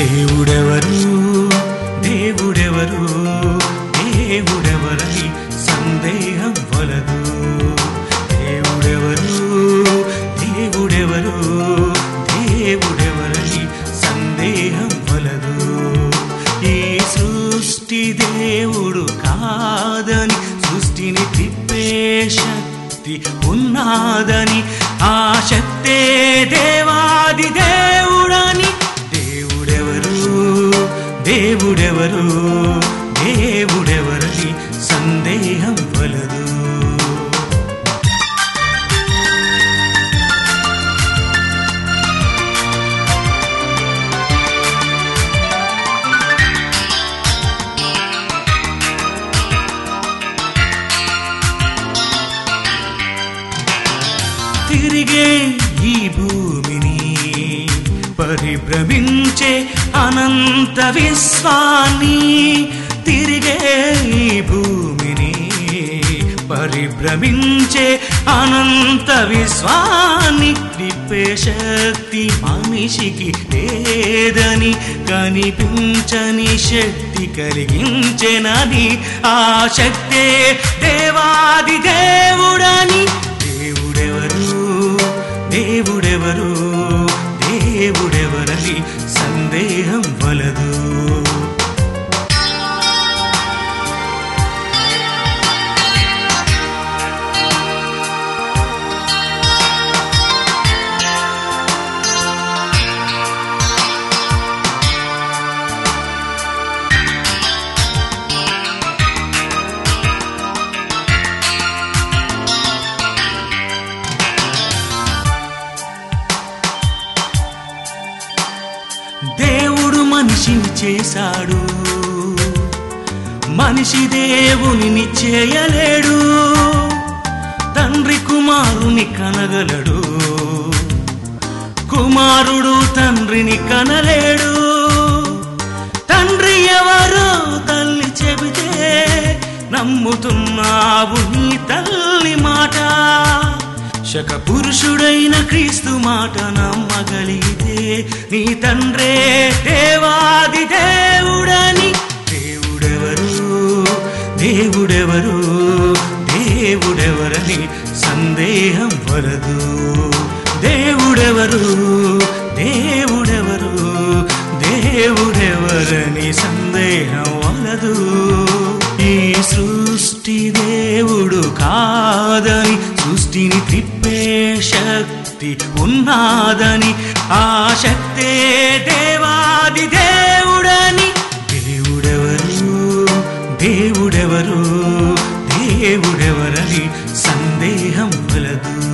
దేవుడెవరు? దేవుడెవరు? దేవుడెవరని సందేహం వలదు. దేవుడెవరు? దేవుడెవరు? దేవుడెవరని సందేహం వలదు. ఈ సృష్టి దేవుడు కాదని సృష్టిని తిప్పే శక్తి ఉన్నాదని ఆ శక్తే దేవాది దేవ దేవుడెవరు? దేవుడెవరని సందేహం వలదు. తిరిగే ఈ భూమిని పరిభ్రమించే అనంత విశ్వాన్ని తిరిగే ఈ భూమిని పరిభ్రమించే అనంత విశ్వాన్ని తిప్పే శక్తి మనిషికి లేదని కనిపించని శక్తి కలిగించెనని ఆ శక్తే దేవాది దేవు మనిషిని చేశాడు మనిషి దేవుని చేయలేడు. తండ్రి కుమారుని కనగలడు. కుమారుడు తండ్రిని కనలేడు. తండ్రి ఎవరో తల్లి చెబితే నమ్ముతున్నావు నీ శక పురుషుడైన క్రీస్తు మాట నమ్మగలిగితే నీ తండ్రే దేవాది దేవుడని. దేవుడెవరు? దేవుడెవరు? దేవుడెవరని సందేహం వలదు. దేవుడెవరు? దేవుడెవరు? దేవుడెవరని సందేహం వలదు. ఈ సృష్టి దేవుడు కాదని సృష్టిని తిప్పే శక్తి ఉన్నాదని ఆ శక్తే దేవాది దేవుడని. దేవుడెవరు? దేవుడెవరు? దేవుడెవరని సందేహం వలదు.